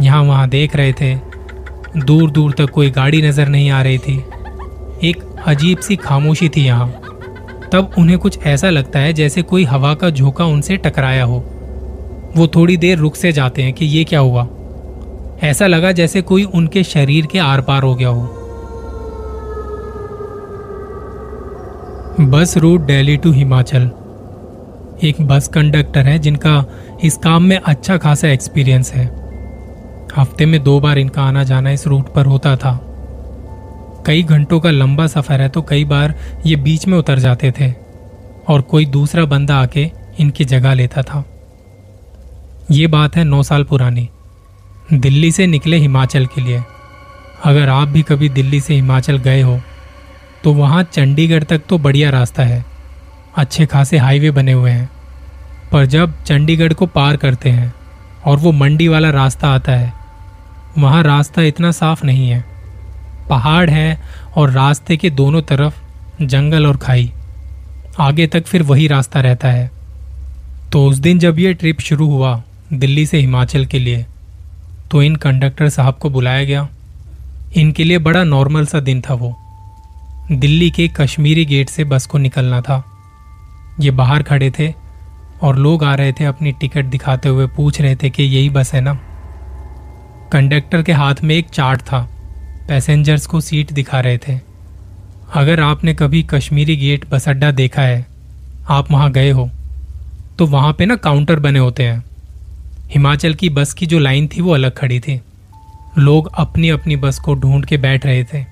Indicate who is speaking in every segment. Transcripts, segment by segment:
Speaker 1: यहाँ वहाँ देख रहे थे। दूर दूर तक कोई गाड़ी नज़र नहीं आ रही थी। एक अजीब सी खामोशी थी यहाँ। तब उन्हें कुछ ऐसा लगता है जैसे कोई हवा का झोंका उनसे टकराया हो। वो थोड़ी देर रुक से जाते हैं कि ये क्या हुआ। ऐसा लगा जैसे कोई उनके शरीर के आर पार हो गया हो। Bus route Delhi to Himachal. एक बस कंडक्टर है जिनका इस काम में अच्छा खासा एक्सपीरियंस है। हफ़्ते में दो बार इनका आना जाना इस रूट पर होता था। कई घंटों का लंबा सफ़र है तो कई बार ये बीच में उतर जाते थे और कोई दूसरा बंदा आके इनकी जगह लेता था। ये बात है नौ साल पुरानी। दिल्ली से निकले हिमाचल के लिए। अगर आप भी कभी दिल्ली से हिमाचल गए हो तो वहाँ चंडीगढ़ तक तो बढ़िया रास्ता है। अच्छे खासे हाईवे बने हुए हैं। पर जब चंडीगढ़ को पार करते हैं और वो मंडी वाला रास्ता आता है वहाँ रास्ता इतना साफ़ नहीं है। पहाड़ है और रास्ते के दोनों तरफ़ जंगल और खाई। आगे तक फिर वही रास्ता रहता है। तो उस दिन जब ये ट्रिप शुरू हुआ दिल्ली से हिमाचल के लिए तो इन कंडक्टर साहब को बुलाया गया। इनके लिए बड़ा नॉर्मल सा दिन था वो। दिल्ली के कश्मीरी गेट से बस को निकलना था। ये बाहर खड़े थे और लोग आ रहे थे अपनी टिकट दिखाते हुए, पूछ रहे थे कि यही बस है ना? कंडक्टर के हाथ में एक चार्ट था। पैसेंजर्स को सीट दिखा रहे थे। अगर आपने कभी कश्मीरी गेट बस अड्डा देखा है, आप वहाँ गए हो तो वहाँ पे ना काउंटर बने होते हैं। हिमाचल की बस की जो लाइन थी वो अलग खड़ी थी। लोग अपनी अपनी बस को ढूंढ के बैठ रहे थे।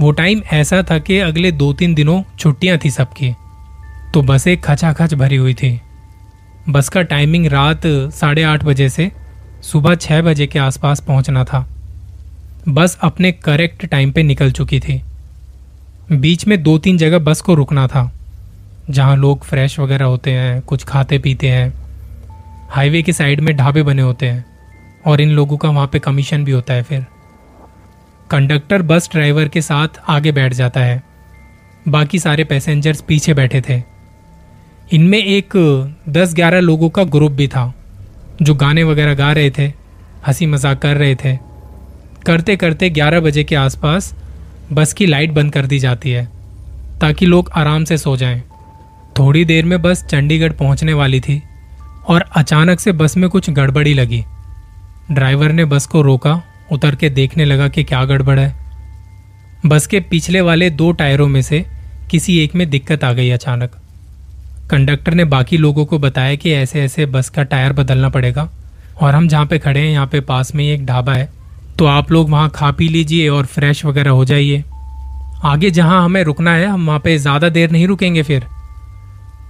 Speaker 1: वो टाइम ऐसा था कि अगले दो तीन दिनों छुट्टियाँ थी सबकी। तो बसें खचाखच भरी हुई थी। बस का टाइमिंग रात साढ़े आठ बजे से सुबह छह बजे के आसपास पहुँचना था। बस अपने करेक्ट टाइम पे निकल चुकी थी। बीच में दो तीन जगह बस को रुकना था, जहाँ लोग फ्रेश वगैरह होते हैं, कुछ खाते पीते हैं। हाईवे के साइड में ढाबे बने होते हैं, और इन लोगों का वहाँ पे कमीशन भी होता है फिर। कंडक्टर बस ड्राइवर के साथ आगे बैठ जाता है। बाकी सारे पैसेंजर्स पीछे बैठे थे। इनमें एक दस ग्यारह लोगों का ग्रुप भी था। जो गाने वगैरह गा रहे थे, हँसी मज़ाक कर रहे थे, करते करते ग्यारह बजे के आसपास बस की लाइट बंद कर दी जाती है, ताकि लोग आराम से सो जाएँ। थोड़ी देर में बस चंडीगढ़ पहुँचने वाली थी और अचानक से बस में कुछ गड़बड़ी लगी। ड्राइवर ने बस को रोका, उतर के देखने लगा कि क्या गड़बड़ है। बस के पिछले वाले दो टायरों में से किसी एक में दिक्कत आ गई अचानक। कंडक्टर ने बाकी लोगों को बताया कि ऐसे ऐसे बस का टायर बदलना पड़ेगा। और हम जहाँ पे खड़े हैं, यहाँ पे पास में ही एक ढाबा है। तो आप लोग वहाँ खा पी लीजिए और फ्रेश वगैरह हो जाइए। आगे जहाँ हमें रुकना है, हम वहाँ पे ज़्यादा देर नहीं रुकेंगे फिर।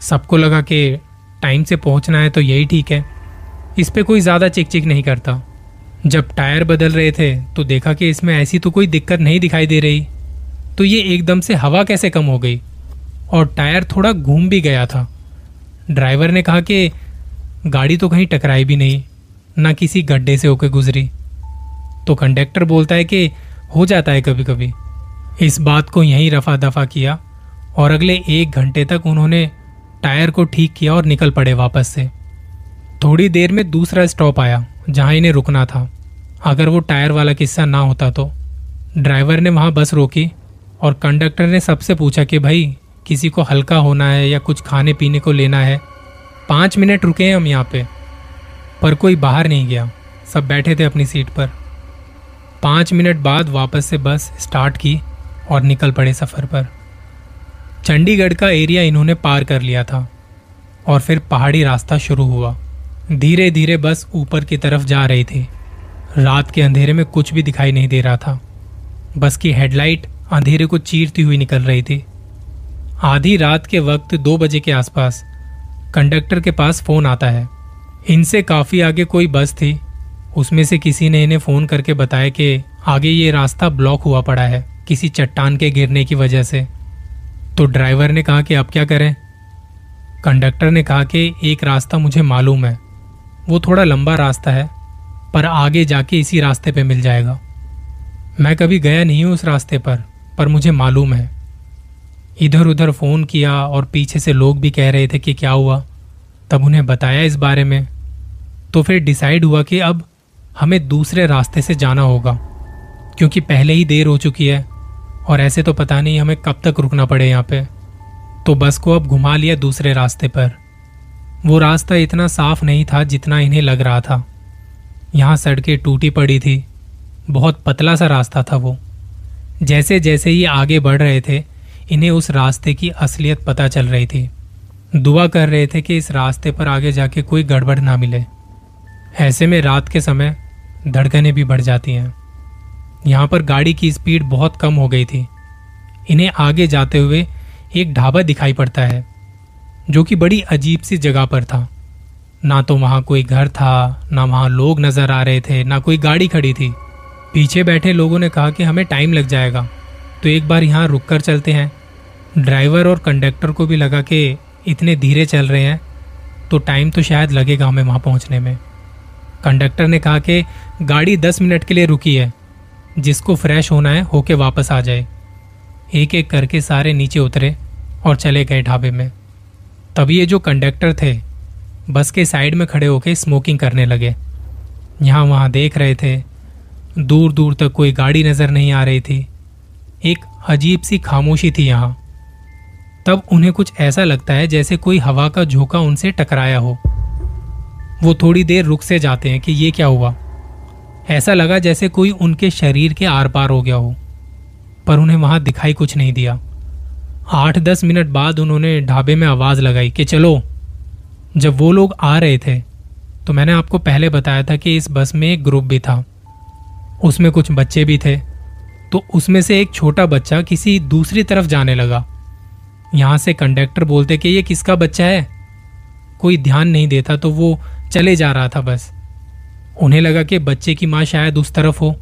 Speaker 1: सबको लगा कि टाइम से पहुँचना है तो यही ठीक है। इस पर कोई ज़्यादा चिक चिक नहीं करता। जब टायर बदल रहे थे तो देखा कि इसमें ऐसी तो कोई दिक्कत नहीं दिखाई दे रही। तो ये एकदम से हवा कैसे कम हो गई? और टायर थोड़ा घूम भी गया था। ड्राइवर ने कहा कि गाड़ी तो कहीं टकराई भी नहीं, ना किसी गड्ढे से होकर गुजरी। तो कंडक्टर बोलता है कि हो जाता है कभी कभी इस बात को यहीं रफा दफ़ा किया और अगले एक घंटे तक उन्होंने टायर को ठीक किया और निकल पड़े वापस से। थोड़ी देर में दूसरा स्टॉप आया, जहाँ इन्हें रुकना था। अगर वो टायर वाला किस्सा ना होता तो। ड्राइवर ने वहाँ बस रोकी और कंडक्टर ने सबसे पूछा कि भाई किसी को हल्का होना है या कुछ खाने पीने को लेना है, पाँच मिनट रुके हैं हम यहाँ पे, पर कोई बाहर नहीं गया। सब बैठे थे अपनी सीट पर। पाँच मिनट बाद वापस से बस स्टार्ट की और निकल पड़े सफ़र पर। चंडीगढ़ का एरिया इन्होंने पार कर लिया था और फिर पहाड़ी रास्ता शुरू हुआ। धीरे धीरे बस ऊपर की तरफ़ जा रही थी। रात के अंधेरे में कुछ भी दिखाई नहीं दे रहा था। बस की हेडलाइट अंधेरे को चीरती हुई निकल रही थी। आधी रात के वक्त दो बजे के आसपास कंडक्टर के पास फ़ोन आता है। इनसे काफ़ी आगे कोई बस थी। उसमें से किसी ने इन्हें फ़ोन करके बताया कि आगे ये रास्ता ब्लॉक हुआ पड़ा है किसी चट्टान के गिरने की वजह से। तो ड्राइवर ने कहा कि अब क्या करें? कंडक्टर ने कहा कि एक रास्ता मुझे मालूम है। वो थोड़ा लंबा रास्ता है, पर आगे जाके इसी रास्ते पे मिल जाएगा। मैं कभी गया नहीं हूँ उस रास्ते पर पर मुझे मालूम है। इधर उधर फ़ोन किया और पीछे से लोग भी कह रहे थे कि क्या हुआ। तब उन्हें बताया इस बारे में। तो फिर डिसाइड हुआ कि अब हमें दूसरे रास्ते से जाना होगा, क्योंकि पहले ही देर हो चुकी है और ऐसे तो पता नहीं हमें कब तक रुकना पड़े यहाँ पे। तो बस को अब घुमा लिया दूसरे रास्ते पर। वो रास्ता इतना साफ़ नहीं था जितना इन्हें लग रहा था। यहाँ सड़कें टूटी पड़ी थी। बहुत पतला सा रास्ता था वो। जैसे जैसे ये आगे बढ़ रहे थे इन्हें उस रास्ते की असलियत पता चल रही थी। दुआ कर रहे थे कि इस रास्ते पर आगे जाके कोई गड़बड़ ना मिले। ऐसे में रात के समय धड़कनें भी बढ़ जाती हैं। यहाँ पर गाड़ी की स्पीड बहुत कम हो गई थी। इन्हें आगे जाते हुए एक ढाबा दिखाई पड़ता है, जो कि बड़ी अजीब सी जगह पर था। ना तो वहाँ कोई घर था, ना वहाँ लोग नज़र आ रहे थे, ना कोई गाड़ी खड़ी थी। पीछे बैठे लोगों ने कहा कि हमें टाइम लग जाएगा। तो एक बार यहाँ रुक कर चलते हैं। ड्राइवर और कंडक्टर को भी लगा कि इतने धीरे चल रहे हैं तो टाइम तो शायद लगेगा हमें वहाँ पहुँचने में। कंडक्टर ने कहा कि गाड़ी दस मिनट के लिए रुकी है, जिसको फ्रेश होना है, होके वापस आ जाए। एक एक करके सारे नीचे उतरे और चले गए ढाबे में। तब ये जो कंडक्टर थे, बस के साइड में खड़े होके स्मोकिंग करने लगे। यहाँ वहाँ देख रहे थे दूर दूर तक कोई गाड़ी नज़र नहीं आ रही थी। एक अजीब सी खामोशी थी यहाँ। तब उन्हें कुछ ऐसा लगता है जैसे कोई हवा का झोंका उनसे टकराया हो। वो थोड़ी देर रुक से जाते हैं कि ये क्या हुआ। ऐसा लगा जैसे कोई उनके शरीर के आर पार हो गया हो। पर उन्हें वहाँ दिखाई कुछ नहीं दिया। आठ दस मिनट बाद उन्होंने ढाबे में आवाज़ लगाई कि चलो, जब वो लोग आ रहे थे तो मैंने आपको पहले बताया था कि इस बस में एक ग्रुप भी था। उसमें कुछ बच्चे भी थे। तो उसमें से एक छोटा बच्चा किसी दूसरी तरफ़ जाने लगा। यहाँ से कंडक्टर बोलते कि ये किसका बच्चा है? कोई ध्यान नहीं देता तो वो चले जा रहा था बस। उन्हें लगा कि बच्चे की माँ शायद उस तरफ़ हो।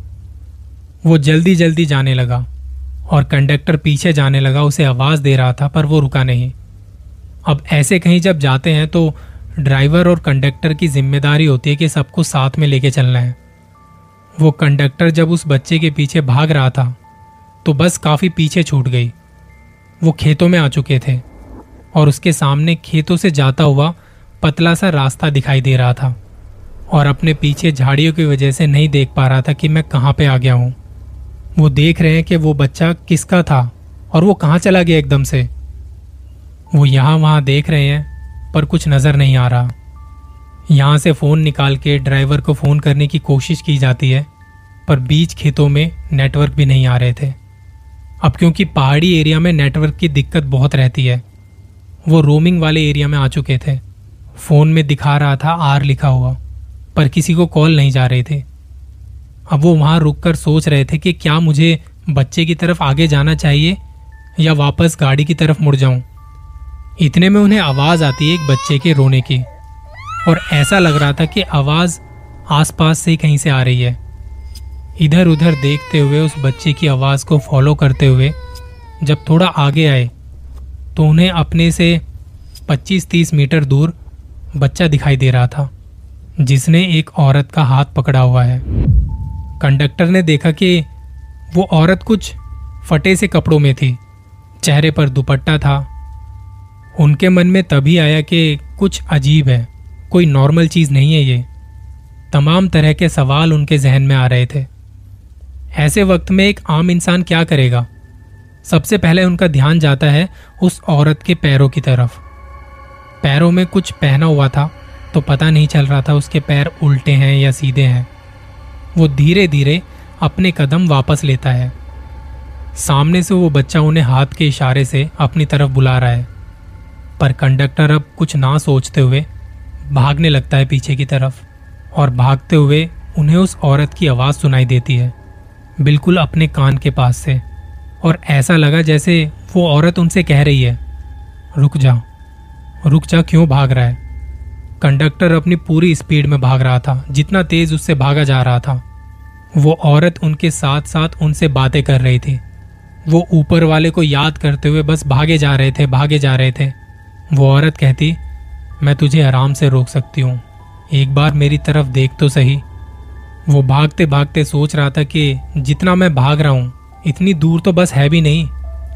Speaker 1: वो जल्दी जल्दी जाने लगा और कंडक्टर पीछे जाने लगा, उसे आवाज़ दे रहा था, पर वो रुका नहीं। अब ऐसे कहीं जब जाते हैं तो ड्राइवर और कंडक्टर की ज़िम्मेदारी होती है कि सबको साथ में लेके चलना है। वो कंडक्टर जब उस बच्चे के पीछे भाग रहा था तो बस काफ़ी पीछे छूट गई। वो खेतों में आ चुके थे और उसके सामने खेतों से जाता हुआ पतला सा रास्ता दिखाई दे रहा था और अपने पीछे झाड़ियों की वजह से नहीं देख पा रहा था कि मैं कहाँ पे आ गया हूँ। वो देख रहे हैं कि वो बच्चा किसका था और वो कहाँ चला गया एकदम से। वो यहाँ वहाँ देख रहे हैं, पर कुछ नज़र नहीं आ रहा। यहाँ से फ़ोन निकाल के ड्राइवर को फ़ोन करने की कोशिश की जाती है, पर बीच खेतों में नेटवर्क भी नहीं आ रहे थे। अब क्योंकि पहाड़ी एरिया में नेटवर्क की दिक्कत बहुत रहती है, वो रोमिंग वाले एरिया में आ चुके थे। फ़ोन में दिखा रहा था आर लिखा हुआ, पर किसी को कॉल नहीं जा रहे थे। अब वो वहाँ रुककर सोच रहे थे कि क्या मुझे बच्चे की तरफ़ आगे जाना चाहिए या वापस गाड़ी की तरफ़ मुड़ जाऊँ। इतने में उन्हें आवाज़ आती है एक बच्चे के रोने की। और ऐसा लग रहा था कि आवाज़ आसपास से कहीं से आ रही है। इधर उधर देखते हुए, उस बच्चे की आवाज़ को फॉलो करते हुए, जब थोड़ा आगे आए तो उन्हें अपने से 25-30 मीटर दूर बच्चा दिखाई दे रहा था, जिसने एक औरत का हाथ पकड़ा हुआ है। कंडक्टर ने देखा कि वो औरत कुछ फटे से कपड़ों में थी, चेहरे पर दुपट्टा था। उनके मन में तभी आया कि कुछ अजीब है। कोई नॉर्मल चीज़ नहीं है ये। तमाम तरह के सवाल उनके जहन में आ रहे थे। ऐसे वक्त में एक आम इंसान क्या करेगा? सबसे पहले उनका ध्यान जाता है उस औरत के पैरों की तरफ़। पैरों में कुछ पहना हुआ था तो पता नहीं चल रहा था उसके पैर उल्टे हैं या सीधे हैं। वो धीरे धीरे अपने कदम वापस लेता है। सामने से वो बच्चा उन्हें हाथ के इशारे से अपनी तरफ़ बुला रहा है। पर कंडक्टर अब कुछ ना सोचते हुए भागने लगता है पीछे की तरफ़ और भागते हुए उन्हें उस औरत की आवाज़ सुनाई देती है। बिल्कुल अपने कान के पास से। और ऐसा लगा जैसे वो औरत उनसे कह रही है, रुक जा रुक जा, क्यों भाग रहा है? कंडक्टर अपनी पूरी स्पीड में भाग रहा था, जितना तेज उससे भागा जा रहा था। वो औरत उनके साथ साथ उनसे बातें कर रही थी। वो ऊपर वाले को याद करते हुए बस भागे जा रहे थे, भागे जा रहे थे। वो औरत कहती मैं तुझे आराम से रोक सकती हूँ। एक बार मेरी तरफ़ देख तो सही। वो भागते भागते सोच रहा था कि जितना मैं भाग रहा हूँ, इतनी दूर तो बस है भी नहीं।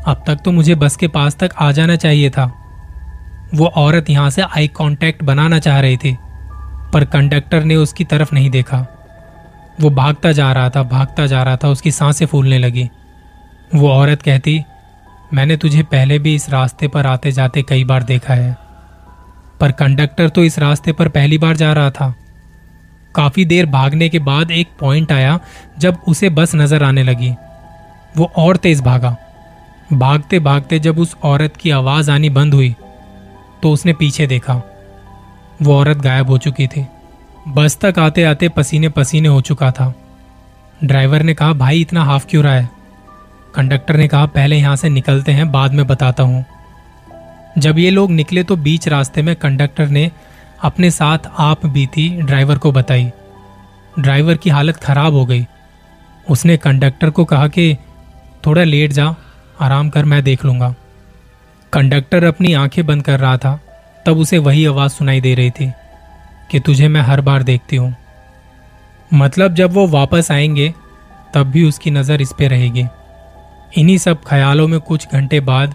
Speaker 1: अब तक तो मुझे बस के पास तक आ जाना चाहिए था। वो औरत यहाँ से आई कांटेक्ट बनाना चाह रही थी, पर कंडक्टर ने उसकी तरफ़ नहीं देखा। वो भागता जा रहा था, भागता जा रहा था, उसकी साँसें फूलने लगी। वो औरत कहती, मैंने तुझे पहले भी इस रास्ते पर आते जाते कई बार देखा है। पर कंडक्टर तो इस रास्ते पर पहली बार जा रहा था। काफ़ी देर भागने के बाद एक पॉइंट आया जब उसे बस नज़र आने लगी। वो और तेज भागा। भागते भागते जब उस औरत की आवाज़ आनी बंद हुई तो उसने पीछे देखा। वो औरत गायब हो चुकी थी। बस तक आते आते पसीने पसीने हो चुका था। ड्राइवर ने कहा, भाई, इतना हाफ़ क्यों रहा है? कंडक्टर ने कहा, पहले यहाँ से निकलते हैं, बाद में बताता हूँ। जब ये लोग निकले तो बीच रास्ते में कंडक्टर ने अपने साथ आप बीती ड्राइवर को बताई। ड्राइवर की हालत खराब हो गई। उसने कंडक्टर को कहा कि, थोड़ा लेट जा, आराम कर, मैं देख लूँगा। कंडक्टर अपनी आँखें बंद कर रहा था। तब उसे वही आवाज़ सुनाई दे रही थी कि, तुझे मैं हर बार देखती हूँ। मतलब जब वो वापस आएँगे, तब भी उसकी नज़र इस पे रहेगी। इन्हीं सब ख्यालों में कुछ घंटे बाद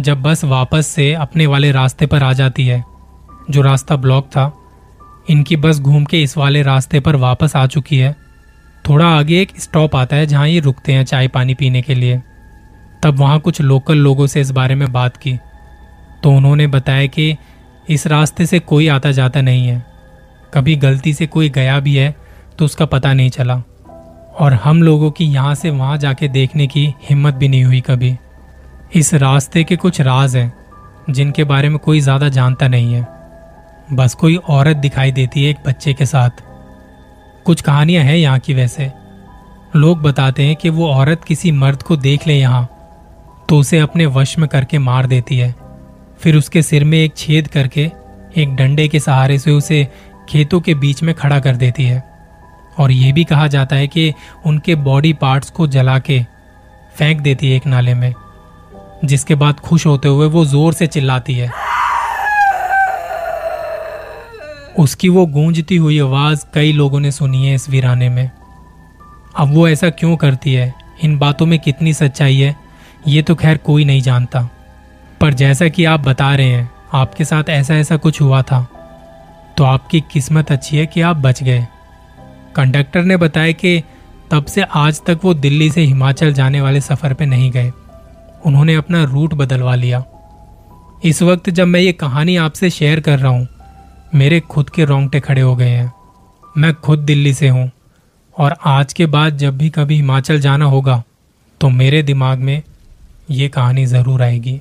Speaker 1: जब बस वापस से अपने वाले रास्ते पर आ जाती है, जो रास्ता ब्लॉक था, इनकी बस घूम के इस वाले रास्ते पर वापस आ चुकी है। थोड़ा आगे एक स्टॉप आता है जहाँ ये रुकते हैं चाय पानी पीने के लिए। तब वहाँ कुछ लोकल लोगों से इस बारे में बात की। तो उन्होंने बताया कि इस रास्ते से कोई आता जाता नहीं है। कभी गलती से कोई गया भी है तो उसका पता नहीं चला। और हम लोगों की यहाँ से वहाँ जाके देखने की हिम्मत भी नहीं हुई कभी। इस रास्ते के कुछ राज हैं, जिनके बारे में कोई ज़्यादा जानता नहीं है। बस कोई औरत दिखाई देती है एक बच्चे के साथ। कुछ कहानियाँ हैं यहाँ की वैसे। लोग बताते हैं कि वो औरत किसी मर्द को देख ले यहाँ तो उसे अपने वश में करके मार देती है। फिर उसके सिर में एक छेद करके, एक डंडे के सहारे से उसे खेतों के बीच में खड़ा कर देती है। और यह भी कहा जाता है कि उनके बॉडी पार्ट्स को जला के फेंक देती है एक नाले में। जिसके बाद खुश होते हुए वो ज़ोर से चिल्लाती है। उसकी वो गूंजती हुई आवाज़ कई लोगों ने सुनी है इस वीराने में। अब वो ऐसा क्यों करती है? इन बातों में कितनी सच्चाई है, ये तो खैर कोई नहीं जानता। पर जैसा कि आप बता रहे हैं, आपके साथ ऐसा ऐसा कुछ हुआ था। तो आपकी किस्मत अच्छी है कि आप बच गए। कंडक्टर ने बताया कि तब से आज तक वो दिल्ली से हिमाचल जाने वाले सफ़र पे नहीं गए। उन्होंने अपना रूट बदलवा लिया। इस वक्त जब मैं ये कहानी आपसे शेयर कर रहा हूँ, मेरे खुद के रोंगटे खड़े हो गए हैं। मैं खुद दिल्ली से हूँ और आज के बाद जब भी कभी हिमाचल जाना होगा तो मेरे दिमाग में ये कहानी ज़रूर आएगी।